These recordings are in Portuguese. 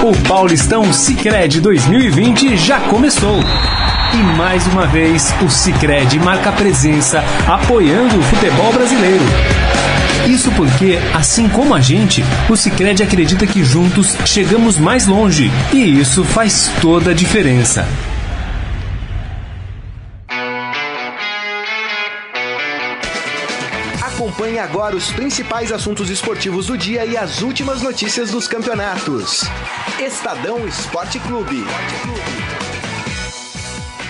O Paulistão Sicredi 2020 já começou. E mais uma vez, o Sicredi marca presença apoiando o futebol brasileiro. Isso porque, assim como a gente, o Sicredi acredita que juntos chegamos mais longe, e isso faz toda a diferença. Acompanhe agora os principais assuntos esportivos do dia e as últimas notícias dos campeonatos. Estadão Esporte Clube.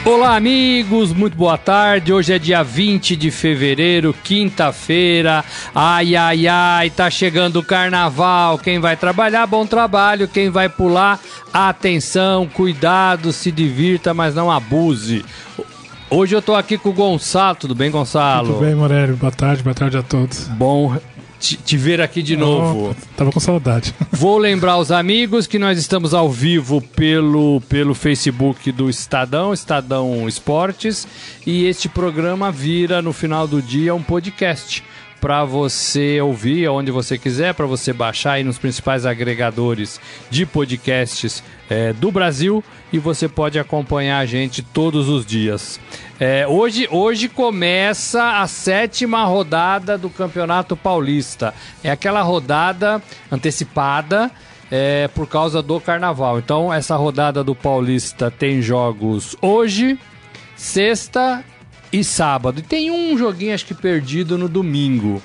Olá, amigos, muito boa tarde. Hoje é dia 20 de fevereiro, quinta-feira. Ai, ai, ai, tá chegando o carnaval. Quem vai trabalhar, bom trabalho. Quem vai pular, atenção, cuidado, se divirta, mas não abuse. Hoje eu tô aqui com o Gonçalo. Tudo bem, Gonçalo? Tudo bem, Morélio. Boa tarde, boa tarde a todos. Bom te, te ver aqui de novo. Tava com saudade. Vou lembrar os amigos que nós estamos ao vivo pelo, pelo Facebook do Estadão, Estadão Esportes, e este programa vira no final do dia um podcast para você ouvir onde você quiser, para você baixar aí nos principais agregadores de podcasts é, do Brasil e você pode acompanhar a gente todos os dias. É, hoje, hoje começa a sétima rodada do Campeonato Paulista. É aquela rodada antecipada é, por causa do Carnaval. Então, essa rodada do Paulista tem jogos hoje, sexta e sábado. E tem um joguinho, acho que perdido no domingo.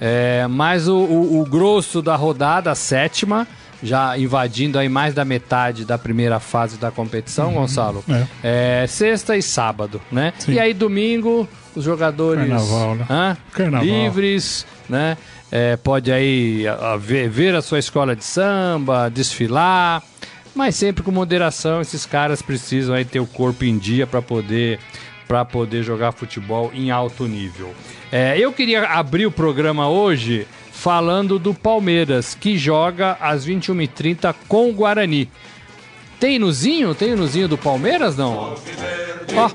É, mas o, o, o grosso da rodada, a sétima, já invadindo aí mais da metade da primeira fase da competição, uhum, Gonçalo. É. é. sexta e sábado, né? Sim. E aí domingo os jogadores Carnaval, né? Hã? Carnaval. livres, né? É, pode aí a, a ver, ver a sua escola de samba, desfilar, mas sempre com moderação. Esses caras precisam aí ter o corpo em dia para poder para poder jogar futebol em alto nível. É, eu queria abrir o programa hoje falando do Palmeiras, que joga às 21h30 com o Guarani. Tem hinozinho? Tem hinozinho do Palmeiras, não? Ó,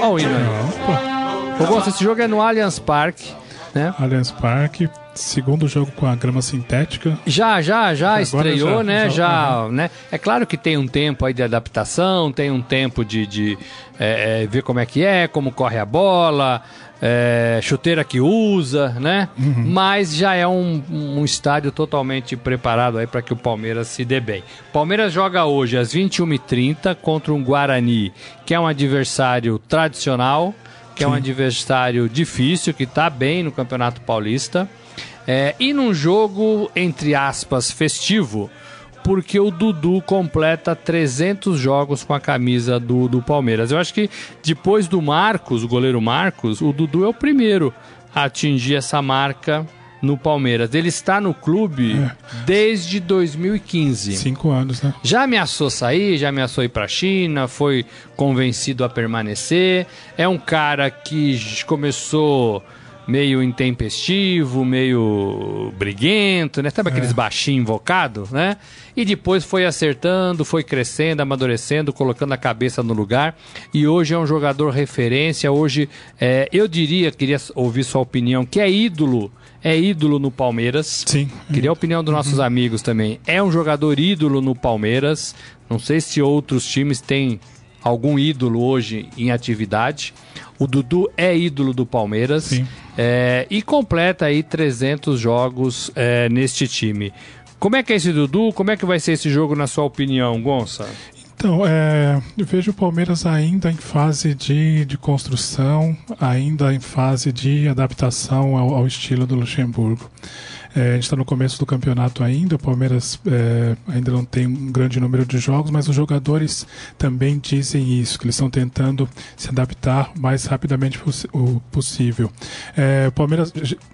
ó o hino aí. Ô, esse jogo é no Allianz Parque, né? Allianz Parque, segundo jogo com a grama sintética. Já, já, já estreou, já, né? Já, já uhum. né? É claro que tem um tempo aí de adaptação, tem um tempo de, de é, é, ver como é que é, como corre a bola, é, chuteira que usa, né? Uhum. Mas já é um, um estádio totalmente preparado aí para que o Palmeiras se dê bem. Palmeiras joga hoje às 21h30 contra um Guarani, que é um adversário tradicional, que Sim. é um adversário difícil, que está bem no Campeonato Paulista. É, e num jogo, entre aspas, festivo, porque o Dudu completa 300 jogos com a camisa do, do Palmeiras. Eu acho que depois do Marcos, o goleiro Marcos, o Dudu é o primeiro a atingir essa marca no Palmeiras. Ele está no clube é. desde 2015. Cinco anos, né? Já ameaçou sair, já ameaçou ir para a China, foi convencido a permanecer. É um cara que começou meio intempestivo, meio briguento, né? Sabe aqueles é. baixinhos invocados, né? E depois foi acertando, foi crescendo, amadurecendo, colocando a cabeça no lugar. E hoje é um jogador referência. Hoje, é, eu diria, queria ouvir sua opinião, que é ídolo é ídolo no Palmeiras. Sim. Queria a opinião dos nossos uhum. amigos também. É um jogador ídolo no Palmeiras. Não sei se outros times têm algum ídolo hoje em atividade. O Dudu é ídolo do Palmeiras é, e completa aí 300 jogos é, neste time. Como é que é esse Dudu? Como é que vai ser esse jogo na sua opinião, Gonça? Então, é, eu vejo o Palmeiras ainda em fase de, de construção, ainda em fase de adaptação ao, ao estilo do Luxemburgo. É, a gente está no começo do campeonato ainda, o Palmeiras é, ainda não tem um grande número de jogos, mas os jogadores também dizem isso, que eles estão tentando se adaptar o mais rapidamente o possível. É, o Palmeiras,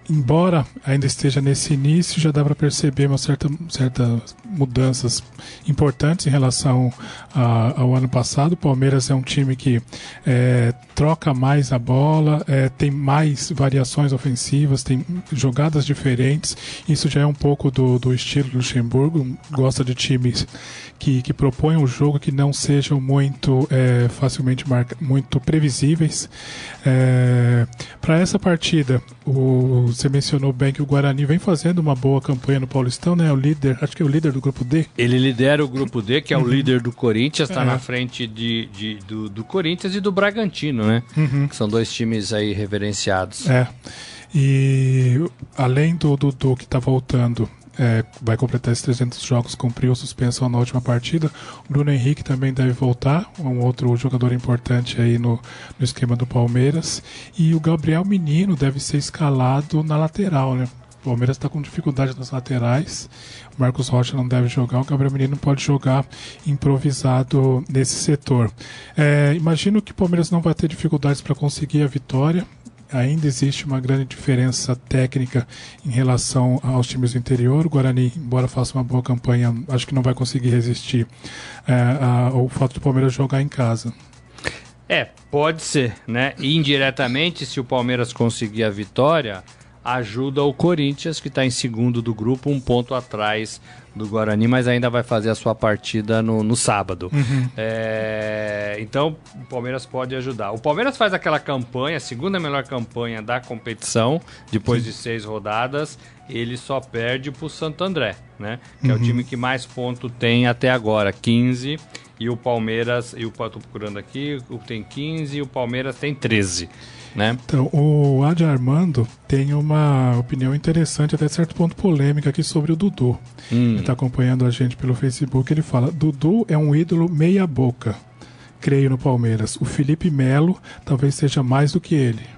embora ainda esteja nesse início, já dá para perceber uma certa, certas mudanças importantes em relação a, ao ano passado. O Palmeiras é um time que é, troca mais a bola, é, tem mais variações ofensivas, tem jogadas diferentes Isso já é um pouco do, do estilo do Luxemburgo, gosta de times que, que propõem um jogo que não sejam muito é, facilmente marca, muito previsíveis. É, Para essa partida, o, você mencionou bem que o Guarani vem fazendo uma boa campanha no Paulistão, né? O líder, acho que é o líder do grupo D. Ele lidera o grupo D, que é o uhum. líder do Corinthians, está é. na frente de, de do, do, Corinthians e do Bragantino, né? Uhum. Que são dois times aí reverenciados. É. E além do Dudu que está voltando, é, vai completar esses 300 jogos, cumpriu suspensão na última partida. O Bruno Henrique também deve voltar, um outro jogador importante aí no, no esquema do Palmeiras. E o Gabriel Menino deve ser escalado na lateral, né? O Palmeiras está com dificuldade nas laterais. O Marcos Rocha não deve jogar. O Gabriel Menino pode jogar improvisado nesse setor. É, imagino que o Palmeiras não vai ter dificuldades para conseguir a vitória ainda existe uma grande diferença técnica em relação aos times do interior. O Guarani, embora faça uma boa campanha, acho que não vai conseguir resistir é, ao fato do Palmeiras jogar em casa. É, pode ser, né? Indiretamente, se o Palmeiras conseguir a vitória, ajuda o Corinthians, que está em segundo do grupo, um ponto atrás do Guarani, mas ainda vai fazer a sua partida no, no sábado. Uhum. É, então, o Palmeiras pode ajudar. O Palmeiras faz aquela campanha, a segunda melhor campanha da competição, depois Sim. de seis rodadas, ele só perde para o Santo André, né? Que uhum. é o uhum. time que mais ponto tem até agora, 15. E o Palmeiras, eu estou procurando aqui, tem 15 e o Palmeiras tem 13 né? Então, o Adi Armando tem uma opinião interessante, até certo ponto polêmica aqui sobre o Dudu. Hum. Ele está acompanhando a gente pelo Facebook. Ele fala: Dudu é um ídolo meia-boca. Creio no Palmeiras. O Felipe Melo talvez seja mais do que ele.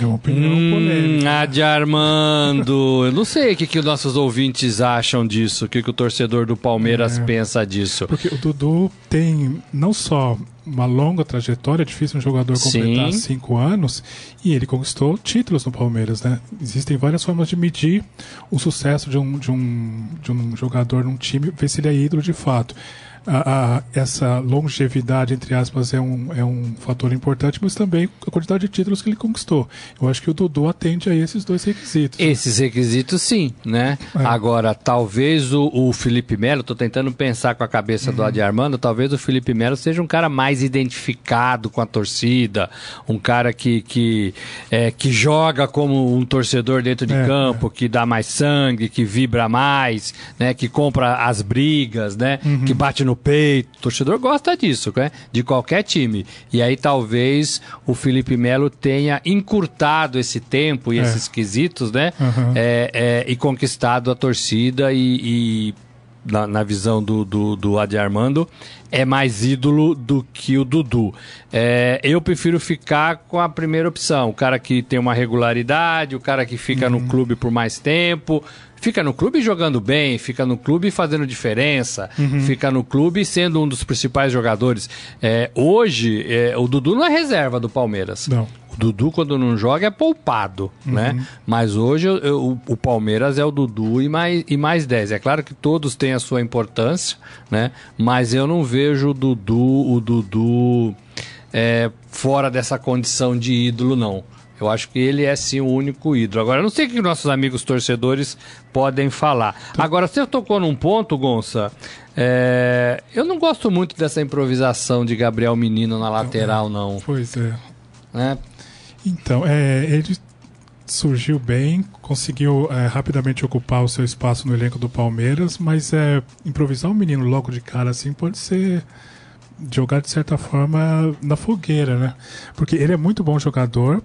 É uma opinião hum, polêmica. Adi Armando. Eu não sei o que, que os nossos ouvintes acham disso, o que, que o torcedor do Palmeiras é, pensa disso. Porque o Dudu tem não só uma longa trajetória, é difícil um jogador completar Sim. cinco anos, e ele conquistou títulos no Palmeiras, né? Existem várias formas de medir o sucesso de um, de um, de um jogador num time, ver se ele é ídolo de fato a, a, essa longevidade, entre aspas, é um, é um fator importante, mas também a quantidade de títulos que ele conquistou. Eu acho que o Dudu atende a esses dois requisitos. Esses requisitos, sim, né? É. Agora, talvez o, o Felipe Melo, estou tentando pensar com a cabeça uhum. do Adi Armando, talvez o Felipe Melo seja um cara mais identificado com a torcida, um cara que, que, é, que joga como um torcedor dentro de é, campo, é. que dá mais sangue, que vibra mais, né? Que compra as brigas, né? Uhum. Que bate no no peito. O torcedor gosta disso, né? De qualquer time. E aí talvez o Felipe Melo tenha encurtado esse tempo e é. esses quesitos, né? Uhum. É, é, e conquistado a torcida e, e na, na, visão do, do, do Adi Armando, é mais ídolo do que o Dudu. É, eu prefiro ficar com a primeira opção, o cara que tem uma regularidade, o cara que fica uhum. no clube por mais tempo, fica no clube jogando bem, fica no clube fazendo diferença, uhum. fica no clube sendo um dos principais jogadores. É, hoje, é, o Dudu não é reserva do Palmeiras. Não. O Dudu, quando não joga, é poupado, uhum. né? Mas hoje eu, eu, o Palmeiras é o Dudu e mais, e mais 10. É claro que todos têm a sua importância, né? Mas eu não vejo o Dudu, o Dudu é, fora dessa condição de ídolo, não. Eu acho que ele é sim o único ídolo. Agora, eu não sei o que nossos amigos torcedores podem falar. Agora, você tocou num ponto, Gonça. É... Eu não gosto muito dessa improvisação de Gabriel Menino na lateral, não. Pois é. é. Então, é, ele surgiu bem, conseguiu é, rapidamente ocupar o seu espaço no elenco do Palmeiras, mas é, improvisar um menino logo de cara assim pode ser jogar de certa forma na fogueira, né? Porque ele é muito bom jogador,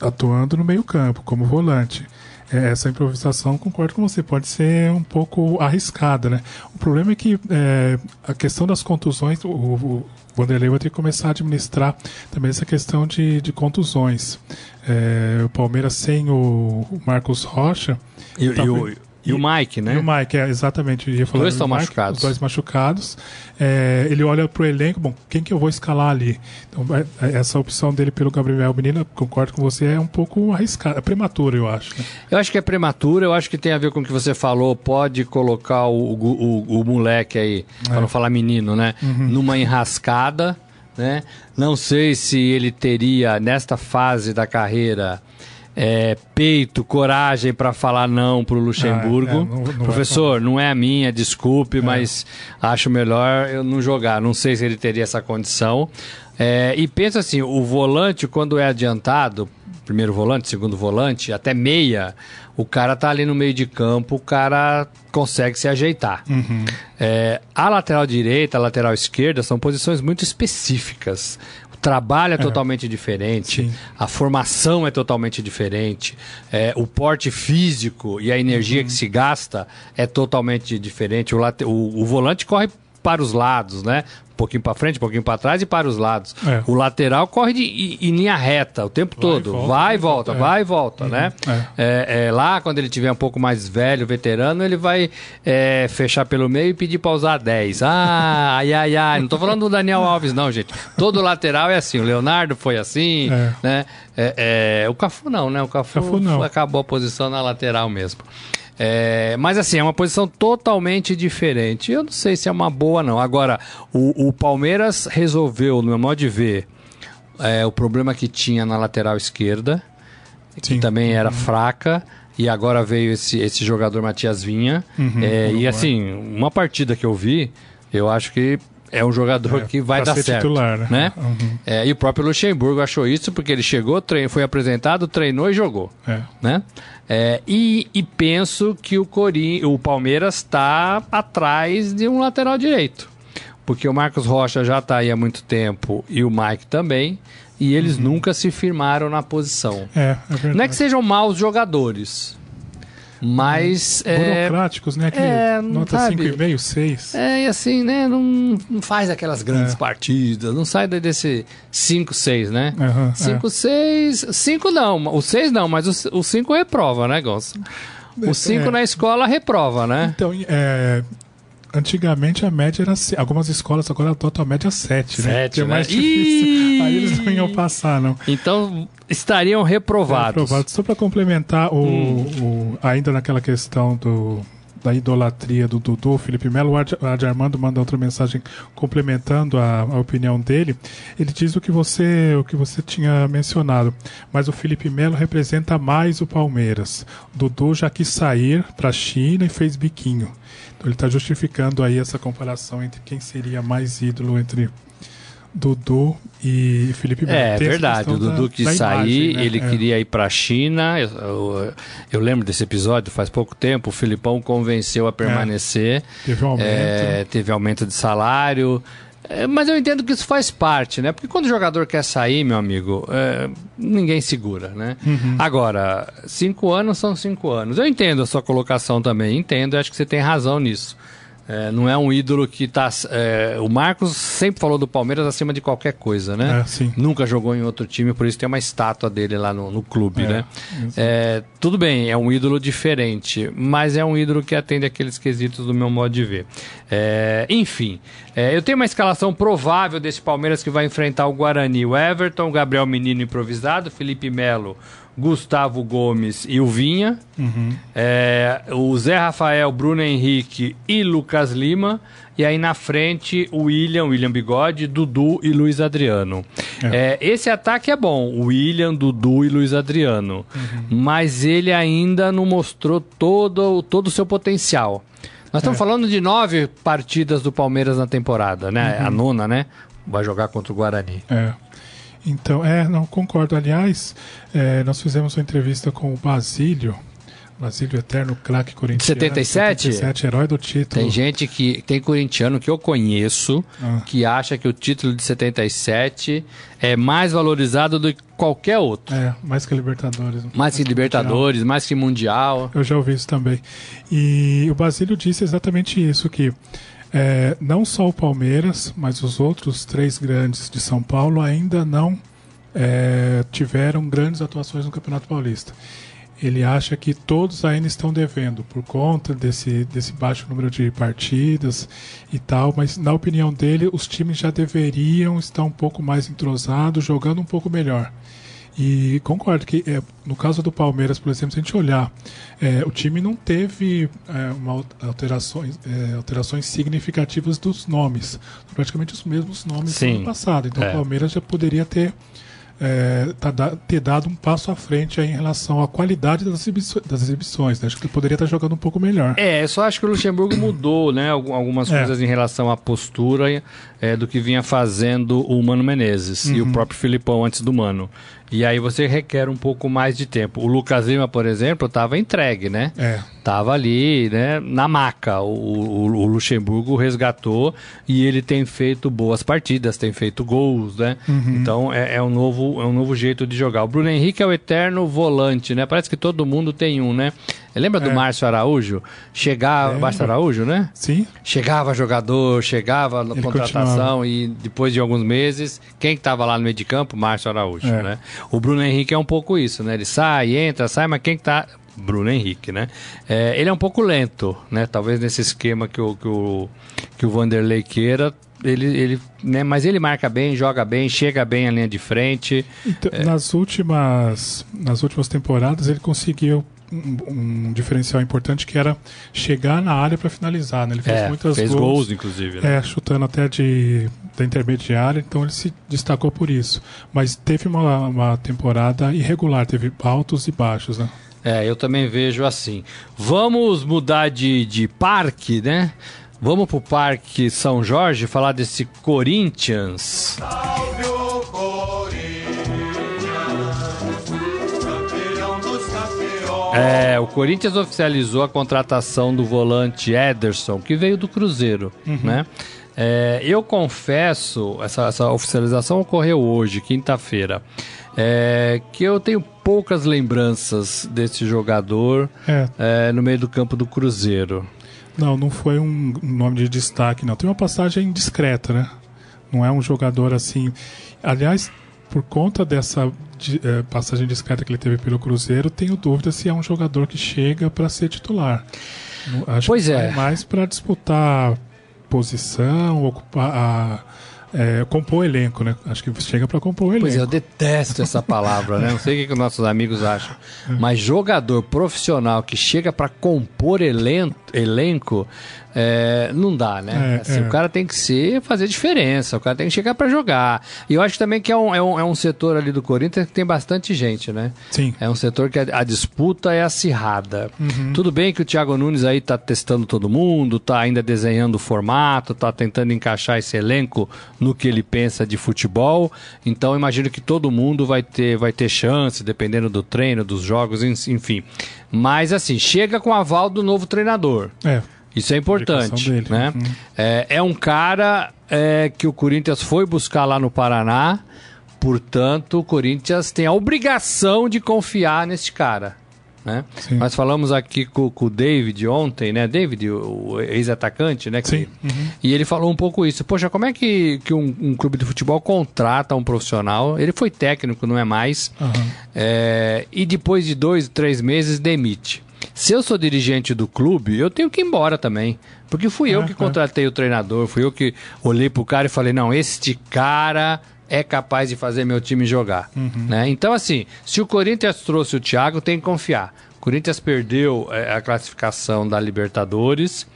atuando no meio-campo, como volante. É, essa improvisação, concordo com você, pode ser um pouco arriscada, né? O problema é que é, a questão das contusões, o, o Vanderlei vai ter que começar a administrar também essa questão de, de contusões. É, o Palmeiras sem o Marcos Rocha. E, tá, e o, e, o Mike, né? E o Mike, é, exatamente. Os dois estão machucados. Os dois machucados. É, ele olha para o elenco, bom, quem que eu vou escalar ali? Então, é, é, essa opção dele pelo Gabriel Menino, concordo com você, é um pouco arriscada, é prematura, eu acho. Né? Eu acho que é prematura, eu acho que tem a ver com o que você falou, pode colocar o, o, o, o moleque aí, para é. não falar menino, né? Uhum. Numa enrascada, né? Não sei se ele teria, nesta fase da carreira, é, peito, coragem para falar não pro Luxemburgo. Ah, é, não- não Professor, não é a minha, desculpe, mas acho melhor eu não jogar. Não sei se ele teria essa condição. É, e pensa assim, o volante, quando é adiantado, primeiro volante, segundo volante, até meia, o cara tá ali no meio de campo, o cara consegue se ajeitar. É, a lateral direita, a lateral esquerda são posições muito específicas. Trabalho é, totalmente diferente, Sim. a formação é totalmente diferente, é, o porte físico e a energia que se gasta é totalmente diferente. O, late- o- o volante corre para os lados, né? Pouquinho para frente, um pouquinho para trás e para os lados. É. O lateral corre de, em, em linha reta o tempo Vai e todo, volta, vai e volta, volta, é. vai e volta, né? É, é, lá, quando ele tiver um pouco mais velho, veterano, ele vai é, fechar pelo meio e pedir pra usar 10. Ah, ai, ai, ai. Não tô falando do Daniel Alves, não, gente. Todo lateral é assim. O Leonardo foi assim, É. né? É, é, o Cafu não, né? O Cafu, Cafu não. acabou a posição na lateral mesmo. É, mas assim, é uma posição totalmente diferente. Eu não sei se é uma boa, não. Agora, o, o Palmeiras resolveu, no meu modo de ver, é, o problema que tinha na lateral esquerda, que Sim. também era fraca. E agora veio esse, esse jogador Matias Vinha. Uhum, É, e assim, uma partida que eu vi, eu acho que é um jogador É, que vai dar certo. titular, né? né? Uhum. É, e o próprio Luxemburgo achou isso porque ele chegou, trein- foi apresentado, treinou e jogou É. né? É, e, e penso que o, Cori o Palmeiras está atrás de um lateral direito. Porque o Marcos Rocha já está aí há muito tempo e o Mike também. E eles nunca se firmaram na posição. É, é. Não é que sejam maus jogadores, mas. É, Burocráticos, né? Que é, nota sabe? 5,5, 6. é, e assim, né? Não, não faz aquelas grandes É. partidas, não sai desse 5, 6, né? Aham, 5, 6. 5 não, o 6 não, mas o 5 reprova, né, Gonçalo? O 5 É. na escola reprova, né? Então, é, antigamente a média era. se- Algumas escolas agora adotam a média 7, né? Sete, Que é mais né? difícil. Ih! Aí eles não iam passar, não. Então estariam reprovados. Aprovado. Só para complementar, o, Hum. o- ainda naquela questão do, da idolatria do Dudu, Felipe Melo, o Adi Armando manda outra mensagem complementando a, a opinião dele. Ele diz o que você o que você tinha mencionado, mas o Felipe Melo representa mais o Palmeiras. Dudu já quis sair para a China e fez biquinho. Então ele está justificando aí essa comparação entre quem seria mais ídolo entre Dudu e Felipe Melo. É verdade, o Dudu da- quis da sair, imagem, né? ele É. queria ir para a China. Eu, eu- eu lembro desse episódio faz pouco tempo. O Filipão convenceu a permanecer. Teve um aumento. É, teve aumento de salário. É, mas eu entendo que isso faz parte, né? Porque quando o jogador quer sair, meu amigo, é, ninguém segura, né? Uhum. Agora, cinco anos são cinco anos. Eu entendo a sua colocação também, entendo, acho que você tem razão nisso. É, não é um ídolo que tá. é, o Marcos sempre falou do Palmeiras acima de qualquer coisa, né? É, sim. Nunca jogou em outro time, por isso tem uma estátua dele lá no, no clube, É, né? É, tudo bem, é um ídolo diferente, mas é um ídolo que atende aqueles quesitos do meu modo de ver. É, enfim, eu tenho uma escalação provável desse Palmeiras que vai enfrentar o Guarani, o Everton, o Gabriel Menino improvisado, Felipe Melo, Gustavo Gomes e o Vinha. É, o Zé Rafael, Bruno Henrique e Lucas Lima. E aí na frente o William, William Bigode, Dudu e Luiz Adriano. É, esse ataque é bom, o William, Dudu e Luiz Adriano. Mas ele ainda não mostrou todo, todo o seu potencial. Nós estamos falando de nove partidas do Palmeiras na temporada, né? A nona, né? Vai jogar contra o Guarani. É. Então, é, não concordo. Aliás, é, nós fizemos uma entrevista com o Basílio, Basílio Eterno, craque corintiano. 77? 77, herói do título. Tem gente que tem corintiano que eu conheço Ah. que acha que o título de 77 é mais valorizado do que qualquer outro. É, mais que Libertadores. Mais que Libertadores, mais que Mundial. Eu já ouvi isso também. E o Basílio disse exatamente isso, que é, não só o Palmeiras, mas os outros três grandes de São Paulo ainda não é, tiveram grandes atuações no Campeonato Paulista. Ele acha que todos ainda estão devendo por conta desse, desse baixo número de partidas e tal, mas na opinião dele, os times já deveriam estar um pouco mais entrosados, jogando um pouco melhor. E concordo que é, no caso do Palmeiras, por exemplo, se a gente olhar, é, o time não teve é, uma al- alterações, é, alterações significativas dos nomes. Praticamente os mesmos nomes do Sim. ano passado. Então É. o Palmeiras já poderia ter é, tá ter dado um passo à frente em relação à qualidade das, exibições, né? Acho que ele poderia estar jogando um pouco melhor. É, eu só acho que o Luxemburgo mudou né, algumas é. coisas em relação à postura é, do que vinha fazendo o Mano Menezes uhum. e o uhum. próprio Filipão antes do Mano. E aí você requer um pouco mais de tempo. O Lucas Lima, por exemplo, estava entregue, né? É. Tava ali, né, na maca. O, o, o, Luxemburgo resgatou e ele tem feito boas partidas, tem feito gols, né? Uhum. Então é, é, um novo, é um novo jeito de jogar. O Bruno Henrique é o eterno volante, né? Parece que todo mundo tem um, né? Lembra do é. Márcio Araújo? Chegava, Lembra. Márcio Araújo, né? Sim. Chegava jogador, chegava na contratação continuava. e depois de alguns meses, quem estava lá no meio de campo? Márcio Araújo, é. né? O Bruno Henrique é um pouco isso, né? Ele sai, entra, sai, mas quem está Bruno Henrique, né? É, ele é um pouco lento, né? Talvez nesse esquema que o, que o, que o Vanderlei queira, ele, ele, né? Mas ele marca bem, joga bem, chega bem à linha de frente. Então, é... Nas últimas, nas últimas temporadas ele conseguiu um, um, diferencial importante que era chegar na área para finalizar. Né? Ele fez é, muitas fez gols, gols inclusive. Né? É, chutando até de da intermediária, então ele se destacou por isso. Mas teve uma, uma temporada irregular, teve altos e baixos, né? É, eu também vejo assim. Vamos mudar de, de parque, né? Vamos pro Parque São Jorge falar desse Corinthians. Salve o É, o Corinthians oficializou a contratação do volante Ederson, que veio do Cruzeiro, uhum. né? É, eu confesso, essa, essa, oficialização ocorreu hoje, quinta-feira, é, que eu tenho poucas lembranças desse jogador é. é no meio do campo do Cruzeiro. Não, não foi um nome de destaque, não. Tem uma passagem discreta, né? Não é um jogador assim. Aliás, por conta dessa de, é, passagem discreta que ele teve pelo Cruzeiro, tenho dúvida se é um jogador que chega para ser titular. Acho pois que é. mais para disputar posição, ocupar a é, compor elenco, né? Acho que chega para compor elenco. Pois é, eu detesto essa palavra, né? Não sei o que, nossos amigos acham. Mas jogador profissional que chega para compor elenco, elenco é, não dá, né? É, assim, é. O cara tem que ser, fazer diferença, o cara tem que chegar para jogar. E eu acho também que é um, é, um, é um setor ali do Corinthians que tem bastante gente, né? Sim. É um setor que a, a disputa é acirrada. Uhum. Tudo bem que o Thiago Nunes aí tá testando todo mundo, tá ainda desenhando o formato, tá tentando encaixar esse elenco no que ele pensa de futebol. Então imagino que todo mundo vai ter, vai ter chance, dependendo do treino, dos jogos, enfim. Mas assim, chega com aval do novo treinador. É. Isso é importante, né? Uhum. É, é, um cara é, que o Corinthians foi buscar lá no Paraná, portanto, o Corinthians tem a obrigação de confiar nesse cara. Né? Nós falamos aqui com, com, o David ontem, né? David, o, o ex-atacante, né? Sim. Uhum. E ele falou um pouco isso. Poxa, como é que, que um, um, clube de futebol contrata um profissional? Ele foi técnico, não é mais. Uhum. É, e depois de dois, três meses demite. Se eu sou dirigente do clube, eu tenho que ir embora também. Porque fui eu que contratei o treinador, fui eu que olhei pro cara e falei: não, este cara é capaz de fazer meu time jogar. Uhum. Né? Então, assim, se o Corinthians trouxe o Thiago, tem que confiar. O Corinthians perdeu é, a classificação da Libertadores,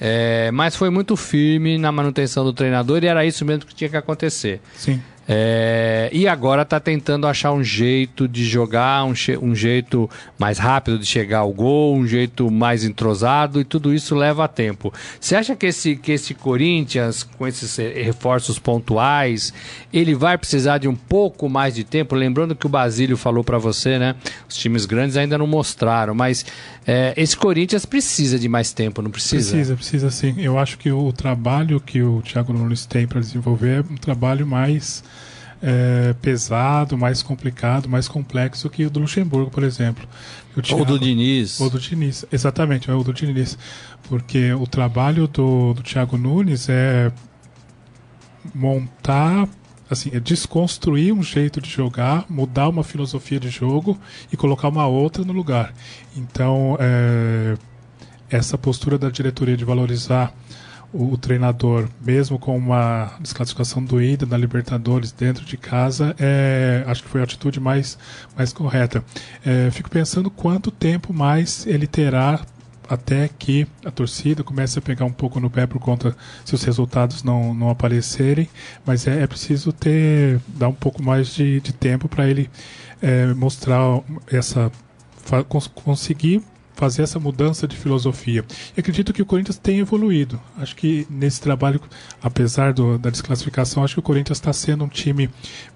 é, mas foi muito firme na manutenção do treinador e era isso mesmo que tinha que acontecer. Sim. É, e agora está tentando achar um jeito de jogar, um, um, jeito mais rápido de chegar ao gol, um jeito mais entrosado, e tudo isso leva tempo. Você acha que esse, que esse Corinthians, com esses reforços pontuais, ele vai precisar de um pouco mais de tempo? Lembrando que o Basílio falou para você, né? Os times grandes ainda não mostraram, mas é, esse Corinthians precisa de mais tempo, não precisa? Precisa, precisa sim. Eu acho que o trabalho que o Thiago Nunes tem para desenvolver é um trabalho mais é, pesado, mais complicado, mais complexo que o do Luxemburgo, por exemplo. Thiago, ou do Diniz. Ou do Diniz, exatamente, é o do Diniz. Porque o trabalho do, do Thiago Nunes é montar, assim, é desconstruir um jeito de jogar, mudar uma filosofia de jogo e colocar uma outra no lugar. Então, é, essa postura da diretoria de valorizar o, treinador, mesmo com uma desclassificação doída na Libertadores dentro de casa, é, acho que foi a atitude mais, mais correta. É, fico pensando quanto tempo mais ele terá até que a torcida comece a pegar um pouco no pé por conta se os resultados não, não aparecerem, mas é, é preciso ter dar um pouco mais de, de tempo para ele é, mostrar essa cons conseguir fazer essa mudança de filosofia. E acredito que o Corinthians tem evoluído. Acho que nesse trabalho, apesar do, da desclassificação, acho que o Corinthians está sendo um time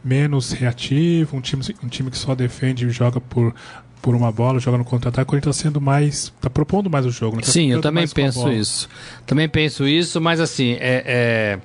menos reativo, um time, um time que só defende e joga por por uma bola, joga no contra-ataque, o Corinthians está sendo mais. está propondo mais o jogo. Né? Tá Sim, eu também penso isso. Também penso isso, mas assim, é, é,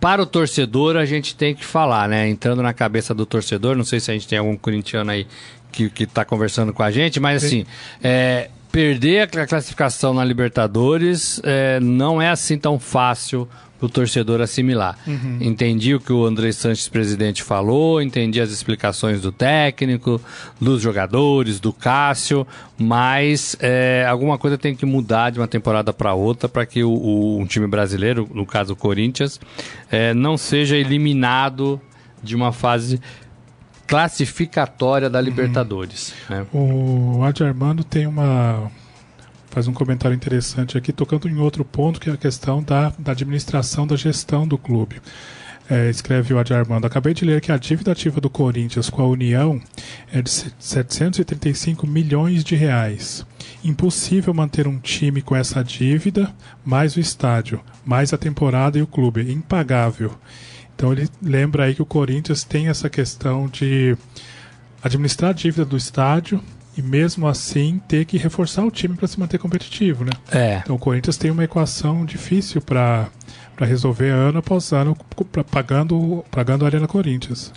para o torcedor a gente tem que falar, né? Entrando na cabeça do torcedor, não sei se a gente tem algum corintiano aí que está conversando com a gente, mas Sim. assim, é, perder a classificação na Libertadores é, não é assim tão fácil para o torcedor assimilar. Uhum. Entendi o que o André Sanches, presidente, falou, entendi as explicações do técnico, dos jogadores, do Cássio, mas é, alguma coisa tem que mudar de uma temporada para outra para que o, o, um time brasileiro, no caso o Corinthians, é, não seja eliminado de uma fase classificatória da. Libertadores. Uhum. Né? O Adi Armando tem uma faz um comentário interessante aqui, tocando em outro ponto, que é a questão da, da administração da gestão do clube. É, escreve o Adi Armando. Acabei de ler que a dívida ativa do Corinthians com a União é de 735 milhões de reais. Impossível manter um time com essa dívida, mais o estádio, mais a temporada e o clube. Impagável. Então ele lembra aí que o Corinthians tem essa questão de administrar a dívida do estádio e mesmo assim ter que reforçar o time para se manter competitivo, né? É. Então o Corinthians tem uma equação difícil para para resolver ano após ano, pagando, pagando a Arena Corinthians.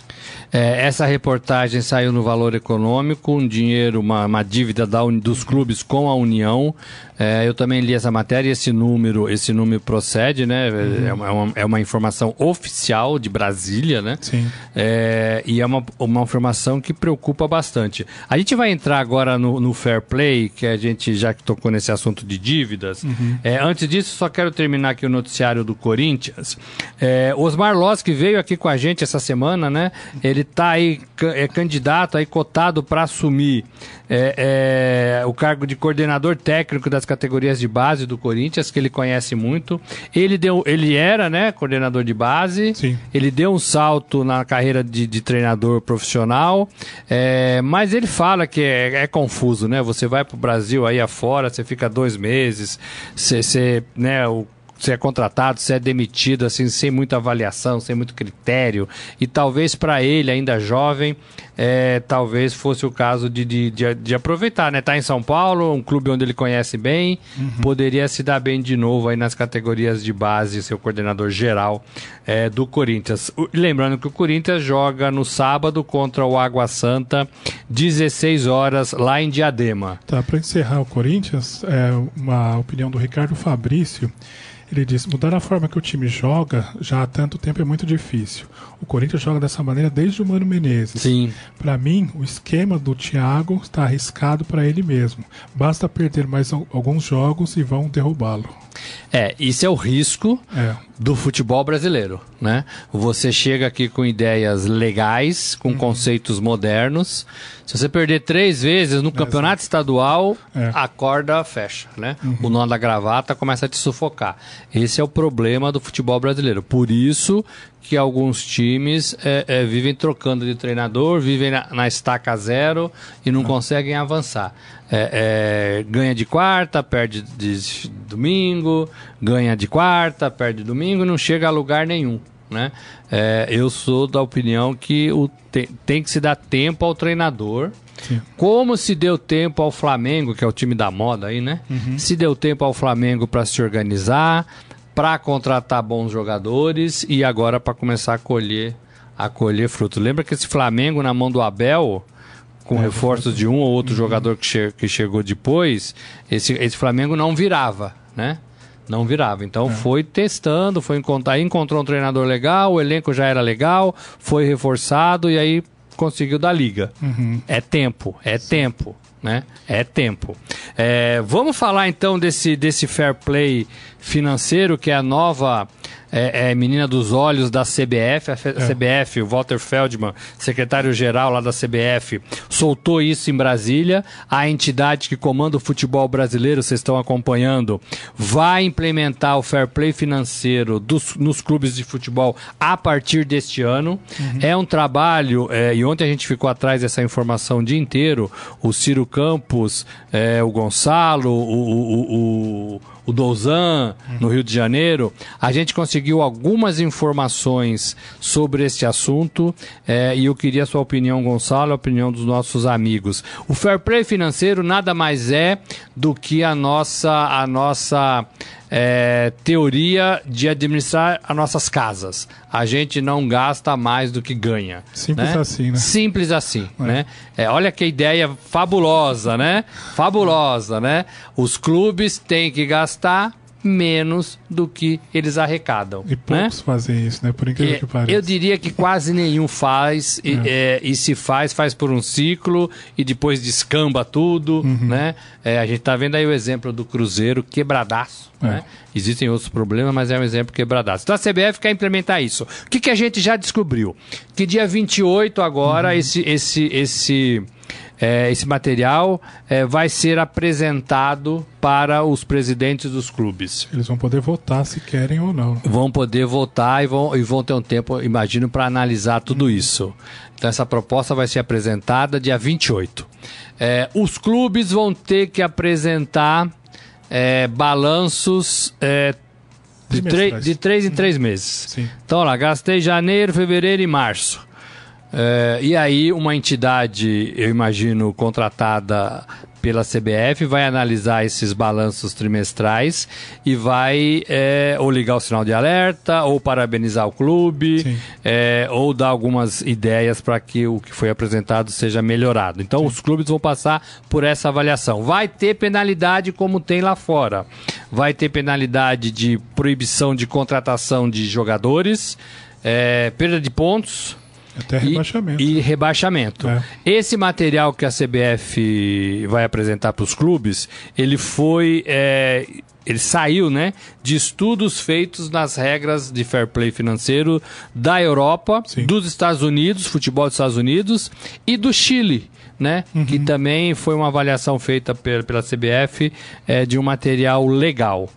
É, essa reportagem saiu no Valor Econômico, um dinheiro, uma, uma dívida da, dos clubes com a União. É, eu também li essa matéria e esse número, esse número procede, né? Uhum. É, uma, é uma informação oficial de Brasília, né? Sim. É, e é uma, uma informação que preocupa bastante. A gente vai entrar agora no, no Fair Play, que a gente já tocou nesse assunto de dívidas. Uhum. É, antes disso, só quero terminar aqui o noticiário do Corinthians. É, Osmar Loss, que veio aqui com a gente essa semana, né? Ele está aí, é candidato aí cotado para assumir é, é, o cargo de coordenador técnico das categorias de base do Corinthians, que ele conhece muito. Ele deu, ele era, né, coordenador de base. Sim. Ele deu um salto na carreira de, de treinador profissional, é, mas ele fala que é, é confuso, né? Você vai para o Brasil aí afora, você fica dois meses, você, você né, o se é contratado, se é demitido, assim, sem muita avaliação, sem muito critério. E talvez para ele, ainda jovem, é, talvez fosse o caso de, de, de, de, aproveitar, né? Tá em São Paulo, um clube onde ele conhece bem, uhum. poderia se dar bem de novo aí nas categorias de base, seu coordenador geral é, do Corinthians. Lembrando que o Corinthians joga no sábado contra o Água Santa, 16 horas, lá em Diadema. Tá, para encerrar o Corinthians, é uma opinião do Ricardo Fabrício. Ele diz: mudar a forma que o time joga já há tanto tempo é muito difícil. O Corinthians joga dessa maneira desde o Mano Menezes. Sim. Para mim, o esquema do Thiago está arriscado para ele mesmo. Basta perder mais alguns jogos e vão derrubá-lo. É, isso é o risco é. do futebol brasileiro, né? Você chega aqui com ideias legais, com uhum. conceitos modernos. Se você perder três vezes no é, campeonato estadual, é. a corda fecha, né? Uhum. O nó da gravata começa a te sufocar. Esse é o problema do futebol brasileiro. Por isso que alguns times é, é, vivem trocando de treinador, vivem na, na estaca zero e não conseguem avançar. É, é, ganha de quarta, perde de domingo, ganha de quarta, perde de domingo e não chega a lugar nenhum. Né? É, eu sou da opinião que o, te, tem que se dar tempo ao treinador. Sim. Como se deu tempo ao Flamengo, que é o time da moda aí, né? Uhum. Se deu tempo ao Flamengo para se organizar, para contratar bons jogadores e agora para começar a colher, a colher fruto. Lembra que esse Flamengo na mão do Abel, com é, reforços de um ou outro uhum. jogador que, che que chegou depois, esse, esse Flamengo não virava, né? Não virava. Então é. foi testando, foi encontrar, encontrou um treinador legal, o elenco já era legal, foi reforçado e aí conseguiu da liga. Uhum. É tempo, é tempo né? É tempo. É, vamos falar então desse, desse fair play financeiro, que é a nova é, é menina dos olhos da CBF. A CBF, o Walter Feldman, secretário-geral lá da CBF, soltou isso em Brasília. A entidade que comanda o futebol brasileiro, vocês estão acompanhando, vai implementar o fair play financeiro dos, nos clubes de futebol a partir deste ano. Uhum. É um trabalho, é, e ontem a gente ficou atrás dessa informação o dia inteiro. O Ciro Campos, é, o Gonçalo, o, o, o o Douzan, no Rio de Janeiro, a gente conseguiu algumas informações sobre este assunto é, e eu queria a sua opinião, Gonçalo, a opinião dos nossos amigos. O fair play financeiro nada mais é do que a nossa, a nossa é, teoria de administrar as nossas casas. A gente não gasta mais do que ganha. Simples né? assim, né? Simples assim, é. né? É, olha que ideia fabulosa, né? Fabulosa, né? Os clubes têm que gastar menos do que eles arrecadam. E poucos né? fazem isso, né? Por incrível é, que pareça. Eu diria que quase nenhum faz, é. e, é, e, se faz, faz por um ciclo e depois descamba tudo, uhum. né? É, a gente tá vendo aí o exemplo do Cruzeiro quebradaço, é. né? Existem outros problemas, mas é um exemplo quebradaço. Então a CBF quer implementar isso. O que, que a gente já descobriu? Que dia 28 agora, uhum. esse, esse, esse é, esse material é, vai ser apresentado para os presidentes dos clubes. Eles vão poder votar se querem ou não. Vão poder votar e vão, e vão ter um tempo, imagino, para analisar tudo isso. Então, essa proposta vai ser apresentada dia 28. É, os clubes vão ter que apresentar é, balanços é, de, de três em três meses. Sim. Então, lá, gastei janeiro, fevereiro e março. É, e aí, uma entidade, eu imagino, contratada pela CBF, vai analisar esses balanços trimestrais e vai é, ou ligar o sinal de alerta, ou parabenizar o clube, é, ou dar algumas ideias para que o que foi apresentado seja melhorado. Então, Sim. os clubes vão passar por essa avaliação. Vai ter penalidade como tem lá fora. Vai ter penalidade de proibição de contratação de jogadores, é, perda de pontos até rebaixamento. E, e rebaixamento. É. Esse material que a CBF vai apresentar para os clubes, ele foi. É, ele saiu né, de estudos feitos nas regras de fair play financeiro da Europa, Sim. dos Estados Unidos, futebol dos Estados Unidos e do Chile. Né? Uhum. Que também foi uma avaliação feita pela, pela CBF é, de um material legal.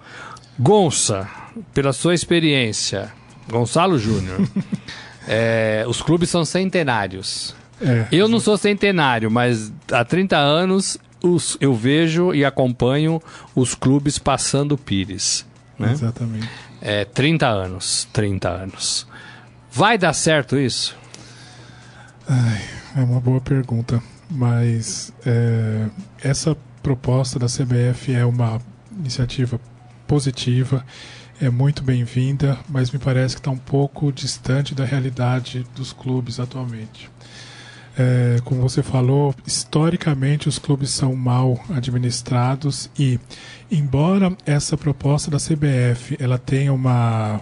Gonça, pela sua experiência, Gonçalo Júnior, É, os clubes são centenários. É, eu não sou centenário, mas há 30 anos os, eu vejo e acompanho os clubes passando pires. Né? Exatamente. É, 30 anos. 30 anos. Vai dar certo isso? Ai, é uma boa pergunta. Mas é, essa proposta da CBF é uma iniciativa positiva é muito bem-vinda, mas me parece que está um pouco distante da realidade dos clubes atualmente. É, como você falou, historicamente os clubes são mal administrados e, embora essa proposta da CBF ela tenha uma,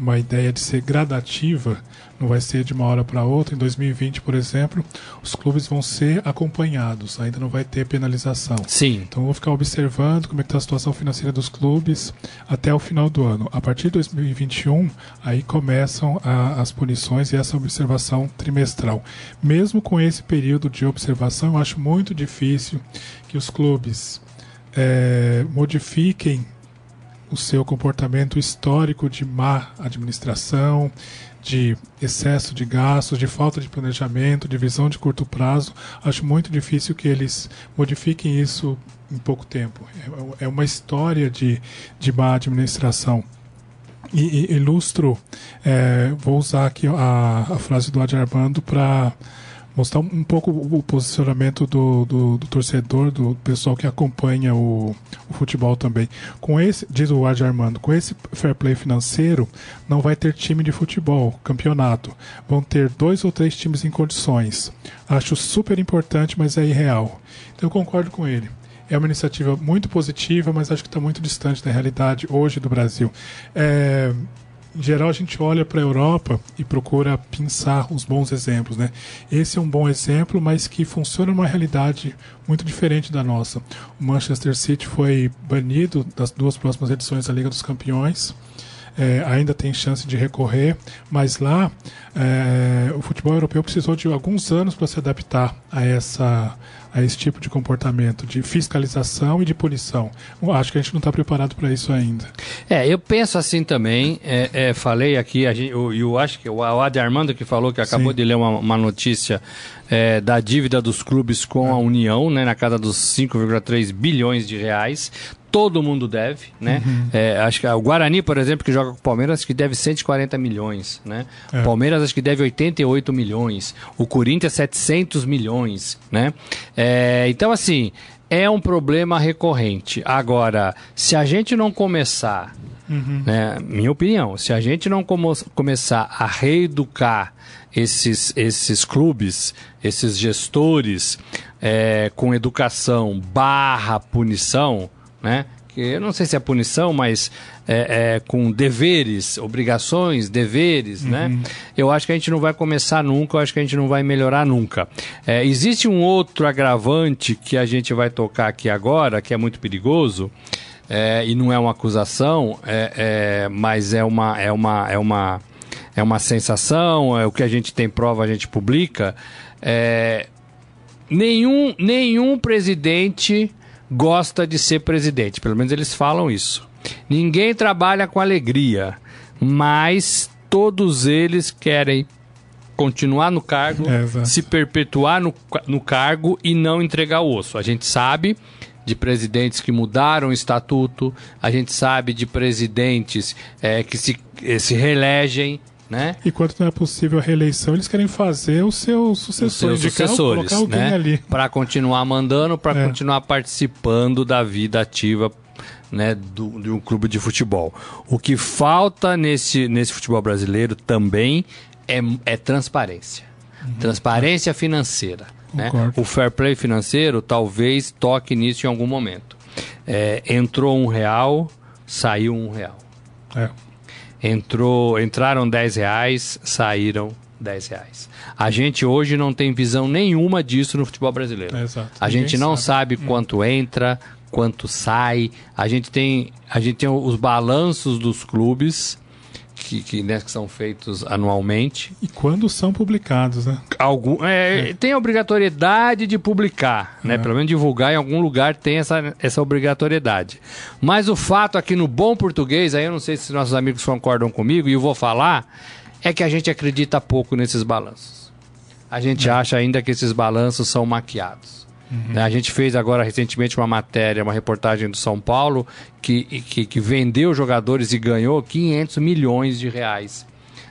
uma ideia de ser gradativa, não vai ser de uma hora para outra. Em 2020, por exemplo, os clubes vão ser acompanhados, ainda não vai ter penalização. Sim. Então eu vou ficar observando como é está a situação financeira dos clubes até o final do ano. A partir de 2021, aí começam a, as punições e essa observação trimestral. Mesmo com esse período de observação, eu acho muito difícil que os clubes é, modifiquem o seu comportamento histórico de má administração, de excesso de gastos, de falta de planejamento, de visão de curto prazo, acho muito difícil que eles modifiquem isso em pouco tempo. É, é uma história de, de má administração. E, e ilustro, é, vou usar aqui a, a frase do Adi Armando para mostrar um pouco o posicionamento do, do, do, torcedor, do pessoal que acompanha o, o, futebol também. Com esse, diz o Adi Armando, com esse fair play financeiro, não vai ter time de futebol, campeonato. Vão ter dois ou três times em condições. Acho super importante, mas é irreal. Então eu concordo com ele. É uma iniciativa muito positiva, mas acho que está muito distante da realidade hoje do Brasil. É, em geral a gente olha para a Europa e procura pensar os bons exemplos, né? Esse é um bom exemplo, mas que funciona numa realidade muito diferente da nossa. O Manchester City foi banido das duas próximas edições da Liga dos Campeões. é, ainda tem chance de recorrer, mas lá é, o futebol europeu precisou de alguns anos para se adaptar a essa a esse tipo de comportamento de fiscalização e de punição. Acho que a gente não está preparado para isso ainda. É, eu penso assim também. É, é, falei aqui, a gente, eu, eu, acho que o Adi Armando que falou que acabou Sim. de ler uma, uma notícia é, da dívida dos clubes com a União, né, na casa dos 5,3 bilhões de reais todo mundo deve, né? Uhum. É, acho que o Guarani, por exemplo, que joga com o Palmeiras, acho que deve 140 milhões, né? É. O Palmeiras acho que deve 88 milhões, o Corinthians 700 milhões, né? É, então assim, é um problema recorrente. Agora, se a gente não começar, uhum. né, minha opinião, se a gente não começar a reeducar esses, esses clubes, esses gestores é, com educação barra punição, né? Que eu não sei se é punição, mas é, é, com deveres, obrigações, deveres, né? uhum. né? Eu acho que a gente não vai começar nunca, eu acho que a gente não vai melhorar nunca. É, existe um outro agravante que a gente vai tocar aqui agora, que é muito perigoso, é, e não é uma acusação, é, é, mas é uma, é, uma, é, uma, é uma sensação, é o que a gente tem prova, a gente publica. nenhum, nenhum presidente gosta de ser presidente. Pelo menos eles falam isso. Ninguém trabalha com alegria, mas todos eles querem continuar no cargo, é, se perpetuar no, no cargo e não entregar o osso. A gente sabe de presidentes que mudaram o estatuto, a gente sabe de presidentes é, que se, se reelegem né? E quando não é possível a reeleição, eles querem fazer os seus sucessores, os seus sucessores né? Para continuar mandando, para é. continuar participando da vida ativa né, do, de um clube de futebol. O que falta nesse, nesse futebol brasileiro também é, é transparência. Uhum. Transparência financeira. Né? O fair play financeiro talvez toque nisso em algum momento. É, entrou um real, saiu um real. É. Entrou, entraram 10 reais, saíram 10 reais. A gente hoje não tem visão nenhuma disso no futebol brasileiro. exato. A Ninguém gente não sabe, sabe quanto entra, quanto sai. A gente tem, a gente tem os balanços dos clubes que, que, né, que, são feitos anualmente. E quando são publicados, né? Algum, é, é. Tem a obrigatoriedade de publicar, né? É. Pelo menos divulgar em algum lugar tem essa, essa obrigatoriedade. Mas o fato aqui no bom português, aí eu não sei se nossos amigos concordam comigo, e eu vou falar, é que a gente acredita pouco nesses balanços. A gente é. acha ainda que esses balanços são maquiados. Uhum. A gente fez agora recentemente uma matéria, uma reportagem do São Paulo, que, que, que vendeu jogadores e ganhou 500 milhões de reais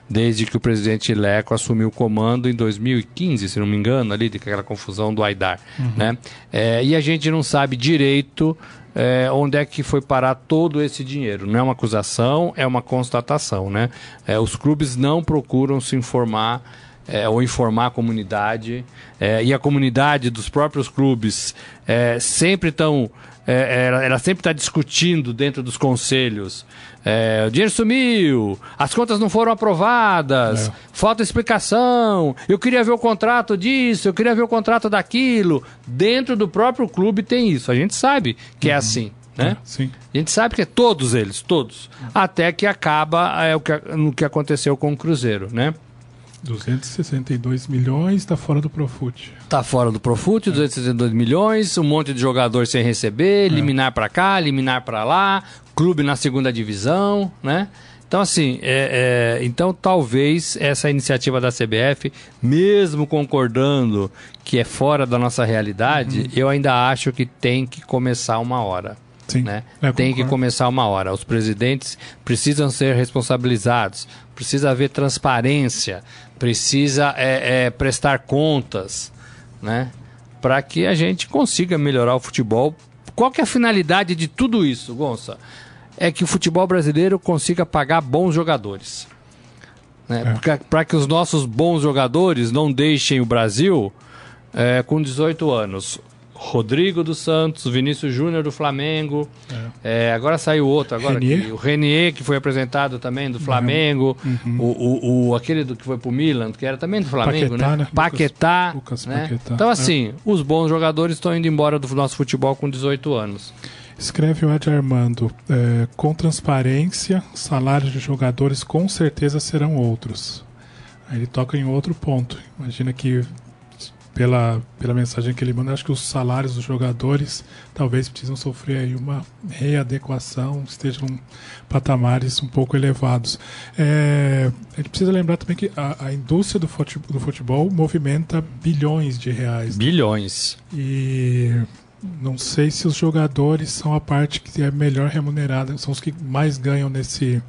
desde que o presidente Leco assumiu o comando em 2015, se não me engano, ali, daquela confusão do Aidar. Uhum. Né? É, e a gente não sabe direito é, onde é que foi parar todo esse dinheiro. Não é uma acusação, é uma constatação. Né? É, os clubes não procuram se informar é, ou informar a comunidade. É, e a comunidade dos próprios clubes é, sempre estão. É, ela, ela, sempre está discutindo dentro dos conselhos. É, o dinheiro sumiu, as contas não foram aprovadas, é. falta explicação. Eu queria ver o contrato disso, eu queria ver o contrato daquilo. Dentro do próprio clube tem isso. A gente sabe que é uhum. é assim. Né? sim. A gente sabe que é todos eles, todos. Até que acaba é, o que, no que aconteceu com o Cruzeiro, né? 262 milhões está fora do Profut. Está fora do Profut, é. 262 milhões, um monte de jogador sem receber, é. liminar para cá, liminar para lá, clube na segunda divisão, né? Então, assim, é, é, então talvez essa iniciativa da CBF, mesmo concordando que é fora da nossa realidade, uhum. eu ainda acho que tem que começar uma hora. Sim, né? É, tem que começar uma hora. Os presidentes precisam ser responsabilizados, precisa haver transparência, precisa é, é, prestar contas, né? Para que a gente consiga melhorar o futebol. Qual que é a finalidade de tudo isso, Gonça? É que o futebol brasileiro consiga pagar bons jogadores. Né? É. Para que os nossos bons jogadores não deixem o Brasil é, com 18 anos. Rodrigo dos Santos, Vinícius Júnior do Flamengo. É. É, agora saiu outro, agora Renier. o Renier, que foi apresentado também do Flamengo. Uhum. O, o, o, aquele do, que foi pro Milan, que era também do Flamengo, Paquetá, né? né? Paquetá. Lucas, Lucas né? Paquetá. Então, assim, é. os bons jogadores estão indo embora do nosso futebol com 18 anos. Escreve o Ed Armando. É, com transparência, salários de jogadores com certeza serão outros. Aí ele toca em outro ponto. Imagina que pela, pela mensagem que ele manda, acho que os salários dos jogadores talvez precisam sofrer aí uma readequação, estejam em patamares um pouco elevados. É, a gente precisa lembrar também que a, a indústria do futebol, do futebol, movimenta bilhões de reais. Bilhões. E não sei se os jogadores são a parte que é melhor remunerada, são os que mais ganham nesse,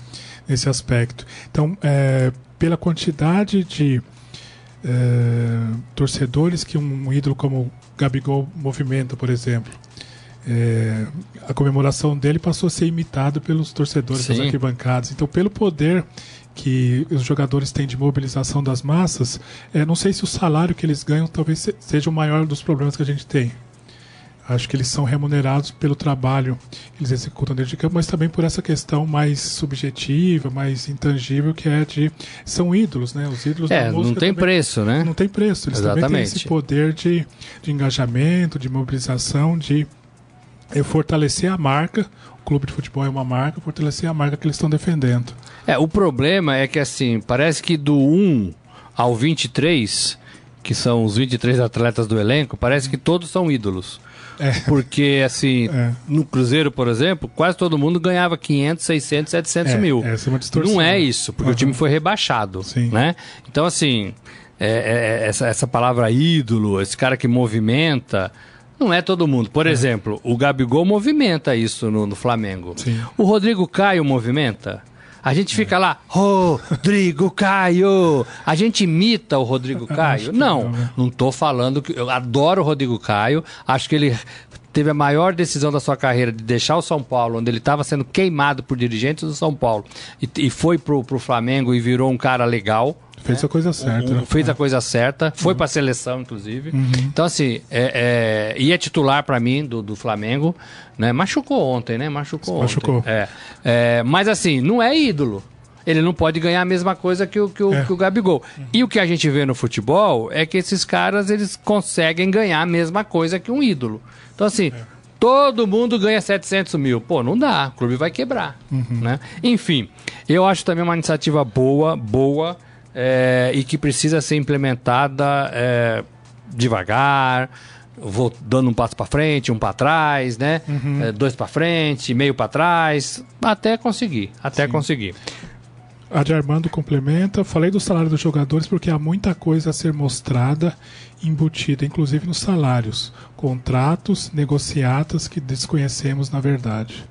nesse aspecto. Então, é, pela quantidade de é, torcedores que um ídolo como Gabigol movimenta, por exemplo. É, a comemoração dele passou a ser imitada pelos torcedores Sim. das arquibancadas. Então, pelo poder que os jogadores têm de mobilização das massas, é, não sei se o salário que eles ganham talvez seja o maior dos problemas que a gente tem. Acho que eles são remunerados pelo trabalho que eles executam dentro de campo, mas também por essa questão mais subjetiva, mais intangível, que é de. São ídolos, né? Os ídolos é, da música. Não tem também, preço, né? Não tem preço. Eles Exatamente. também têm esse poder de, de engajamento, de mobilização, de é, fortalecer a marca. O clube de futebol é uma marca, fortalecer a marca que eles estão defendendo. É, o problema é que, assim, parece que do 1 ao 23, que são os 23 atletas do elenco, parece que todos são ídolos. É. Porque, assim, é. no Cruzeiro, por exemplo, quase todo mundo ganhava 500, 600, 700 é, mil. Essa é uma distorção. Não é isso, porque uhum. o time foi rebaixado. Sim. Né? Então, assim, é, é, essa, essa palavra ídolo, esse cara que movimenta. Não é todo mundo. Por é. exemplo, o Gabigol movimenta isso no, no Flamengo. Sim. O Rodrigo Caio movimenta. A gente fica lá, Rodrigo Caio. A gente imita o Rodrigo Caio? Não, né? não tô falando que eu adoro o Rodrigo Caio. Acho que ele teve a maior decisão da sua carreira de deixar o São Paulo, onde ele estava sendo queimado por dirigentes do São Paulo, e, e foi pro, pro Flamengo e virou um cara legal. Fez né? a coisa certa. Um, né? fez a coisa certa, foi uhum. para a seleção, inclusive. Uhum. Então, assim, é, é, e é titular para mim do, do Flamengo. Né? Machucou ontem, né? Machucou. Machucou. Ontem. É. é. mas, assim, não é ídolo. Ele não pode ganhar a mesma coisa que o, que o, é. que o Gabigol. Uhum. E o que a gente vê no futebol é que esses caras eles conseguem ganhar a mesma coisa que um ídolo. Então, assim, é. todo mundo ganha 700 mil. Pô, não dá. O clube vai quebrar. Uhum. Né? Enfim, eu acho também uma iniciativa boa, boa é, e que precisa ser implementada é, devagar, vou dando um passo para frente, um para trás, né? Uhum. É, dois para frente, meio para trás, até conseguir, até Sim. conseguir. A de Armando complementa. Falei do salário dos jogadores porque há muita coisa a ser mostrada, embutida, inclusive nos salários, contratos, negociatas que desconhecemos na verdade.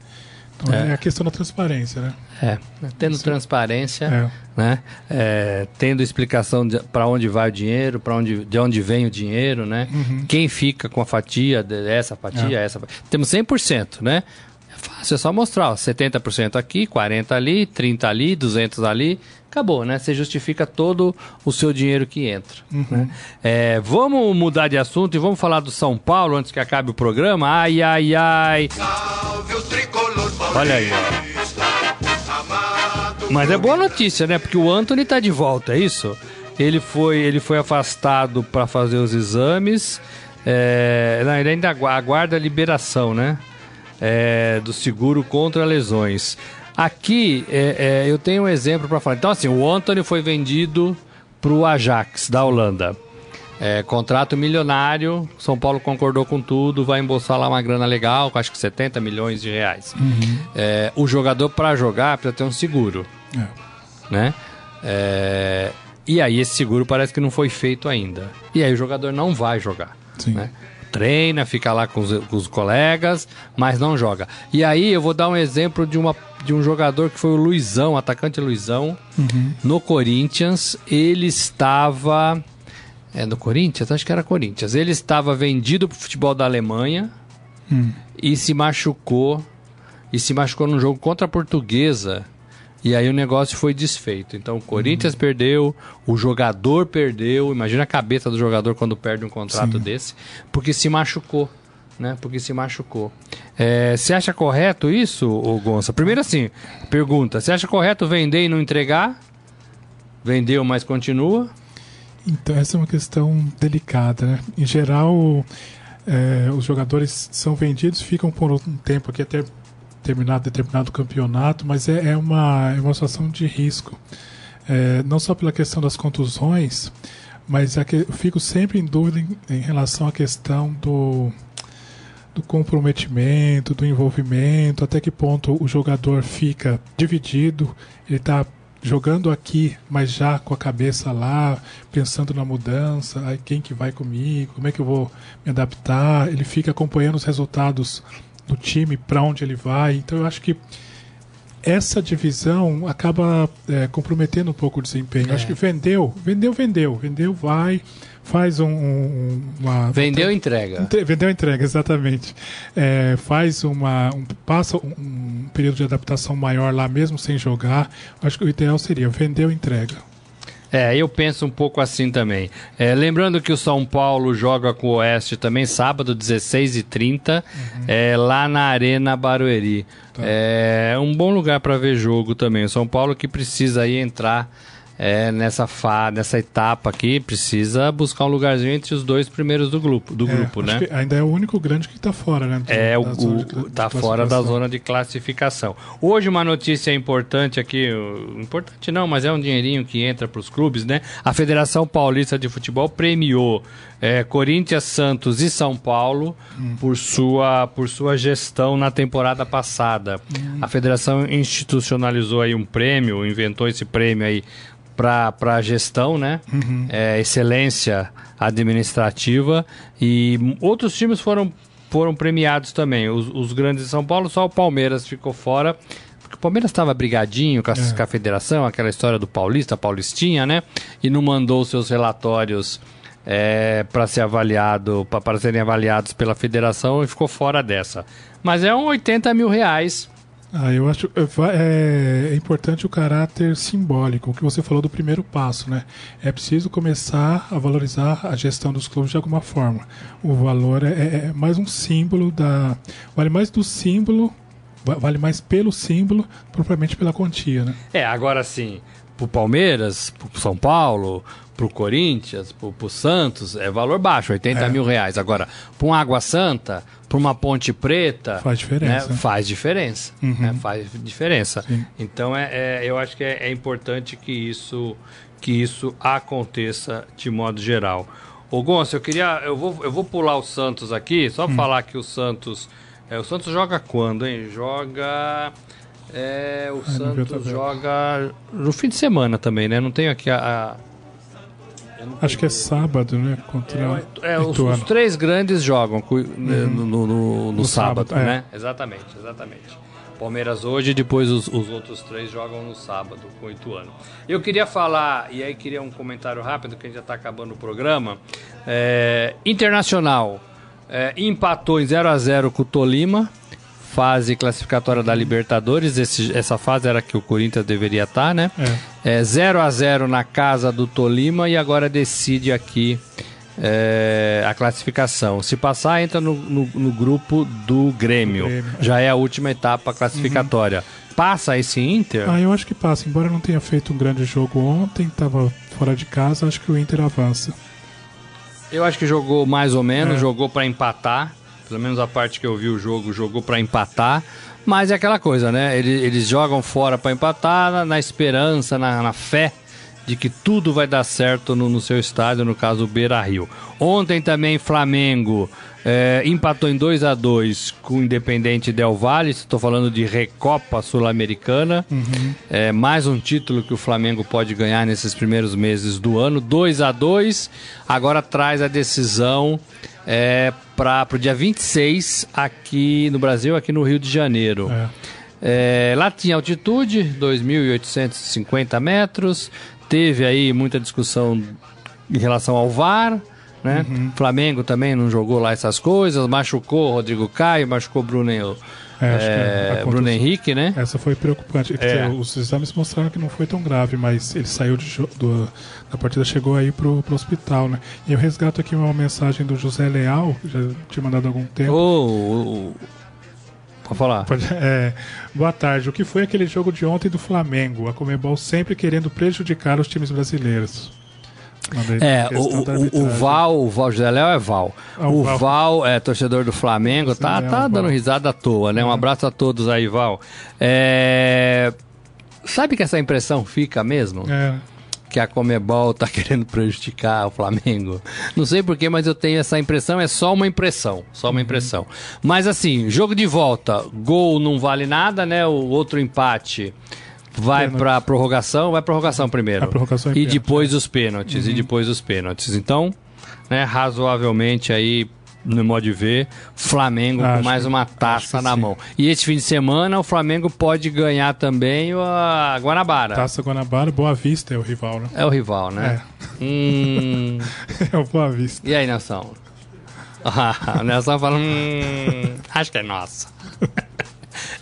Então é, é a questão da transparência, né? É, tendo Isso. transparência, é. né? É, tendo explicação para onde vai o dinheiro, para onde, de onde vem o dinheiro, né? Uhum. Quem fica com a fatia, essa fatia, é. essa fatia. Temos 100%, né? Fácil, é só mostrar, ó, 70% aqui, 40 ali, 30 ali, 200 ali, acabou, né? Você justifica todo o seu dinheiro que entra. Uhum. Né? É, vamos mudar de assunto e vamos falar do São Paulo antes que acabe o programa. Ai, ai, ai. Olha aí. Mas é boa notícia, né? Porque o Anthony tá de volta, é isso? Ele foi, ele foi afastado para fazer os exames. É, não, ele ainda aguarda a liberação, né? É, do seguro contra lesões. Aqui é, é eu tenho um exemplo para falar. Então, assim, o Anthony foi vendido para o Ajax da Holanda. É, contrato milionário, São Paulo concordou com tudo, vai embolsar lá uma grana legal, acho que 70 milhões de reais. Uhum. É, o jogador, para jogar, precisa ter um seguro. É. Né? É, e aí esse seguro parece que não foi feito ainda. E aí o jogador não vai jogar. Né? Treina, fica lá com os, com os, colegas, mas não joga. E aí eu vou dar um exemplo de, uma, de um jogador que foi o Luizão, atacante Luizão, uhum. no Corinthians. Ele estava é, no Corinthians? Acho que era Corinthians. Ele estava vendido para o futebol da Alemanha hum. e se machucou. E se machucou num jogo contra a Portuguesa. E aí o negócio foi desfeito. Então o Corinthians perdeu, o jogador perdeu. Imagina a cabeça do jogador quando perde um contrato Sim. desse, porque se machucou. Né? Porque se machucou. É, você acha correto isso, ô Gonça? Primeiro assim, pergunta: você acha correto vender e não entregar? Vendeu, mas continua? Então, essa é uma questão delicada. Né? Em geral, é, os jogadores são vendidos, ficam por um tempo aqui até terminado determinado campeonato, mas é, é uma, é uma situação de risco. É, não só pela questão das contusões, mas é eu fico sempre em dúvida em, em relação à questão do, do comprometimento, do envolvimento, até que ponto o jogador fica dividido, ele está jogando aqui, mas já com a cabeça lá, pensando na mudança, aí quem que vai comigo, como é que eu vou me adaptar, ele fica acompanhando os resultados do time, para onde ele vai. Então eu acho que essa divisão acaba é, comprometendo um pouco o desempenho. É. Acho que vendeu, vendeu, vendeu, vendeu, vai, faz um, um uma vendeu entrega, entre, vendeu entrega exatamente, é, faz uma um, passa um, um, período de adaptação maior lá mesmo sem jogar. Acho que o ideal seria vendeu entrega. É, eu penso um pouco assim também. É, lembrando que o São Paulo joga com o Oeste também sábado, 16h30, uhum. é, lá na Arena Barueri. Tá. É um bom lugar para ver jogo também. O São Paulo que precisa aí entrar é, nessa fa nessa etapa aqui precisa buscar um lugarzinho entre os dois primeiros do grupo, do é, grupo, né? ainda é o único grande que está fora, né? é o, o de, tá fora da zona de classificação. Hoje uma notícia importante aqui, importante não, mas é um dinheirinho que entra para os clubes, né? A Federação Paulista de Futebol premiou é, Corinthians, Santos e São Paulo hum. por sua por sua gestão na temporada passada. Hum. A federação institucionalizou aí um prêmio, inventou esse prêmio aí para a gestão, né? Uhum. É, excelência administrativa e outros times foram, foram premiados também. Os, os, grandes de São Paulo, só o Palmeiras ficou fora. Porque o Palmeiras estava brigadinho com a, é. com a federação, aquela história do Paulista, Paulistinha, né? E não mandou seus relatórios é, para ser avaliado, para serem avaliados pela federação e ficou fora dessa. Mas é um 80 mil reais ah, eu acho é, é, importante o caráter simbólico, o que você falou do primeiro passo, né? É preciso começar a valorizar a gestão dos clubes de alguma forma. O valor é, é, é mais um símbolo da. Vale mais do símbolo, vale mais pelo símbolo, propriamente pela quantia, né? É, agora sim, pro Palmeiras, pro São Paulo, pro Corinthians, pro, pro Santos, é valor baixo, 80 é. mil reais. Agora, para um Água Santa, para uma Ponte Preta. Faz diferença. Né, faz diferença. Uhum. Né, faz diferença. Sim. Então, é, é, eu acho que é, é, importante que isso, que isso aconteça de modo geral. Ô Gonçalo, eu queria. Eu vou, eu vou pular o Santos aqui, só hum. falar que o Santos. É, o Santos joga quando, hein? Joga. É, o Santos joga no fim de semana também, né? Não tenho aqui a, a Acho que é sábado, né? Contra é, é os, os, três grandes jogam uhum. no, no, no, no, sábado, sábado, né? É. Exatamente, exatamente. Palmeiras hoje e depois os, os, outros três jogam no sábado com o Ituano. Eu queria falar, e aí queria um comentário rápido, que a gente já está acabando o programa. É, Internacional é, empatou em 0 a 0 com o Tolima fase classificatória da Libertadores. Esse, essa fase era que o Corinthians deveria estar, tá, né? É. é 0 a 0 na casa do Tolima e agora decide aqui é, a classificação. Se passar, entra no, no, no grupo do Grêmio. Grêmio. Já é a última etapa classificatória. Uhum. Passa esse Inter? Ah, eu acho que passa. Embora não tenha feito um grande jogo ontem, estava fora de casa, acho que o Inter avança. Eu acho que jogou mais ou menos, é. jogou para empatar pelo menos a parte que eu vi o jogo, jogou para empatar. Mas é aquela coisa, né? Eles, eles jogam fora para empatar na, na esperança, na, na, fé de que tudo vai dar certo no, no seu estádio, no caso o Beira Rio. Ontem também Flamengo é, empatou em 2 a 2 com o Independente Del Valle. Estou falando de Recopa Sul-Americana. Uhum. É, mais um título que o Flamengo pode ganhar nesses primeiros meses do ano. 2 a 2 Agora traz a decisão é, para o dia 26 aqui no Brasil, aqui no Rio de Janeiro. É. É, lá tinha altitude, 2.850 metros. Teve aí muita discussão em relação ao VAR. Né? Uhum. Flamengo também não jogou lá essas coisas, machucou Rodrigo Caio, machucou Bruno, é, é, Bruno Henrique, né? Essa foi preocupante. É. Os exames mostraram que não foi tão grave, mas ele saiu de, do, da partida, chegou aí pro, pro hospital, né? E eu resgato aqui uma mensagem do José Leal, já tinha mandado há algum tempo. Oh, oh, Pode falar. É, boa tarde. O que foi aquele jogo de ontem do Flamengo? A Comebol sempre querendo prejudicar os times brasileiros. É, o, o, o, Val, o Val José Léo é Val. Ah, o, Val. Val. é torcedor do Flamengo, tá, é tá dando risada à toa, né? Um é. abraço a todos aí, Val. É... Sabe que essa impressão fica mesmo? É. Que a Comebol tá querendo prejudicar o Flamengo. Não sei porquê, mas eu tenho essa impressão. É só uma impressão. Só uma uhum. impressão. Mas assim, jogo de volta. Gol não vale nada, né? O outro empate vai para prorrogação, vai prorrogação primeiro. Prorrogação e depois os pênaltis, uhum. e depois os pênaltis. Então, né, razoavelmente aí no modo de ver, Flamengo acho com mais uma taça na sim. mão. E esse fim de semana o Flamengo pode ganhar também a Guanabara. Taça Guanabara, Boa Vista é o rival, né? É o rival, né? É, hum... é o Boa Vista. E aí, Nelson? Ah, o Nelson fala, hum, acho que é nossa.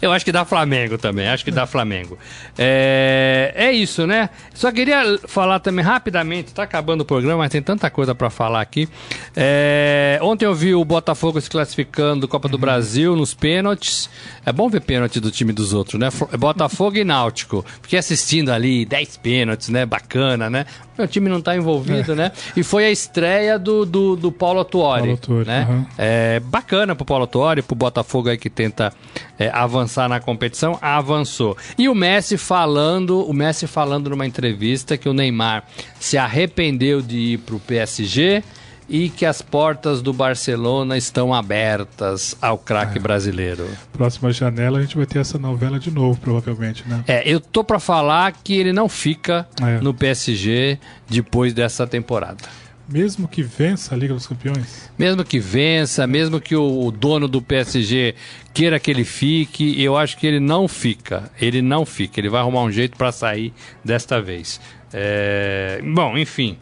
Eu acho que dá Flamengo também, acho que dá Flamengo. É, é isso, né? Só queria falar também rapidamente, tá acabando o programa, mas tem tanta coisa para falar aqui. É, ontem eu vi o Botafogo se classificando Copa do Brasil nos pênaltis. É bom ver pênalti do time dos outros, né? Botafogo e Náutico. Fiquei assistindo ali 10 pênaltis, né? Bacana, né? O time não tá envolvido, é. né? E foi a estreia do, do, do Paulo Tuori. Paulo Tuori, né? Uhum. É bacana pro Paulo Tuori, pro Botafogo aí que tenta é, avançar na competição, avançou. E o Messi falando, o Messi falando numa entrevista que o Neymar se arrependeu de ir pro PSG e que as portas do Barcelona estão abertas ao craque é. brasileiro. Próxima janela a gente vai ter essa novela de novo, provavelmente, né? É, eu tô para falar que ele não fica é. no PSG depois dessa temporada. Mesmo que vença a Liga dos Campeões? Mesmo que vença, mesmo que o dono do PSG queira que ele fique, eu acho que ele não fica. Ele não fica. Ele vai arrumar um jeito para sair desta vez. É... Bom, enfim,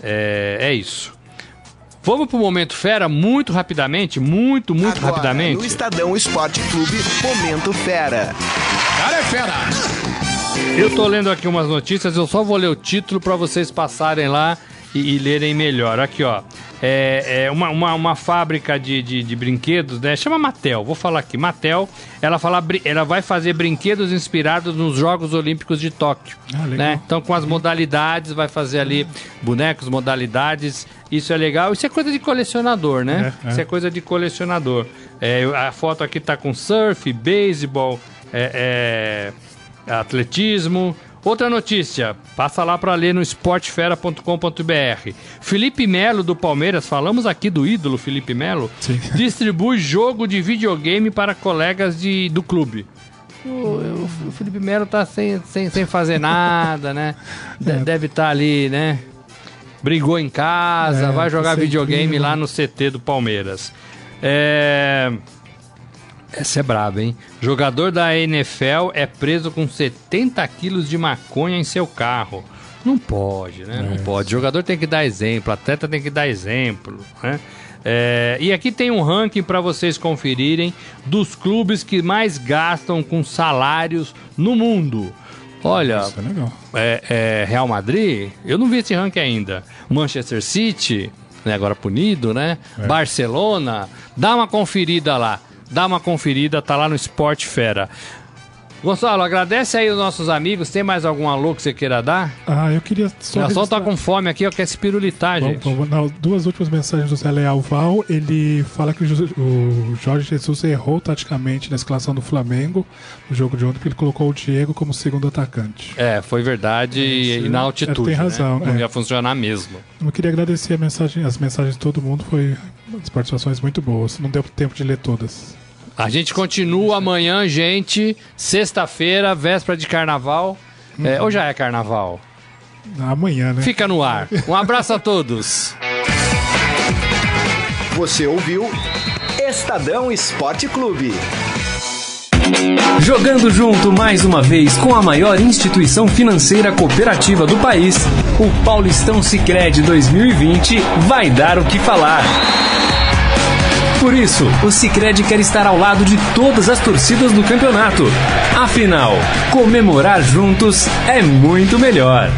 é, é isso. Vamos pro Momento Fera muito rapidamente, muito, muito Agora, rapidamente. No Estadão Esporte Clube, Momento Fera. Cara é fera! Eu tô lendo aqui umas notícias, eu só vou ler o título para vocês passarem lá e, e lerem melhor. Aqui, ó é, é uma, uma, uma, fábrica de, de, de, brinquedos, né? Chama Mattel, vou falar aqui. Mattel, ela, fala, ela vai fazer brinquedos inspirados nos Jogos Olímpicos de Tóquio. Ah, né? Então, com as modalidades, vai fazer ali bonecos, modalidades. Isso é legal. Isso é coisa de colecionador, né? É, é. Isso é coisa de colecionador. É, a foto aqui tá com surf, beisebol, é, atletismo. Outra notícia, passa lá para ler no esportefera.com.br. Felipe Melo do Palmeiras, falamos aqui do ídolo Felipe Melo, Sim. distribui jogo de videogame para colegas de, do clube. O, o Felipe Melo tá sem, sem, sem fazer nada, né? De, é. Deve estar tá ali, né? Brigou em casa, é, vai jogar videogame lá no CT do Palmeiras. É. Essa é braba, hein? Jogador da NFL é preso com 70 quilos de maconha em seu carro. Não pode, né? Não é. pode. Jogador tem que dar exemplo, atleta tem que dar exemplo, né? É, e aqui tem um ranking para vocês conferirem dos clubes que mais gastam com salários no mundo. Olha, é, é, é, Real Madrid, eu não vi esse ranking ainda. Manchester City, né, agora punido, né? É. Barcelona, dá uma conferida lá dá uma conferida, tá lá no Esporte Fera. Gonçalo, agradece aí os nossos amigos. Tem mais algum alô que você queira dar? Ah, eu queria só. O tá com fome aqui, eu quero se pirulitar, gente. Bom, não, duas últimas mensagens do Zé Leal Val. Ele fala que o Jorge Jesus errou taticamente na escalação do Flamengo no jogo de ontem, porque ele colocou o Diego como segundo atacante. É, foi verdade e na altitude. Tem né? razão. Né? Não é. ia funcionar mesmo. Eu queria agradecer mensagem, as mensagens de todo mundo. Foi as participações muito boas. Não deu tempo de ler todas. A gente continua amanhã, gente. Sexta-feira, véspera de carnaval. Hum. É, ou já é carnaval? Amanhã, né? Fica no ar. Um abraço a todos. Você ouviu Estadão Esporte Clube. Jogando junto mais uma vez com a maior instituição financeira cooperativa do país, o Paulistão Sicredi 2020 vai dar o que falar. Por isso, o Sicredi quer estar ao lado de todas as torcidas do campeonato. Afinal, comemorar juntos é muito melhor.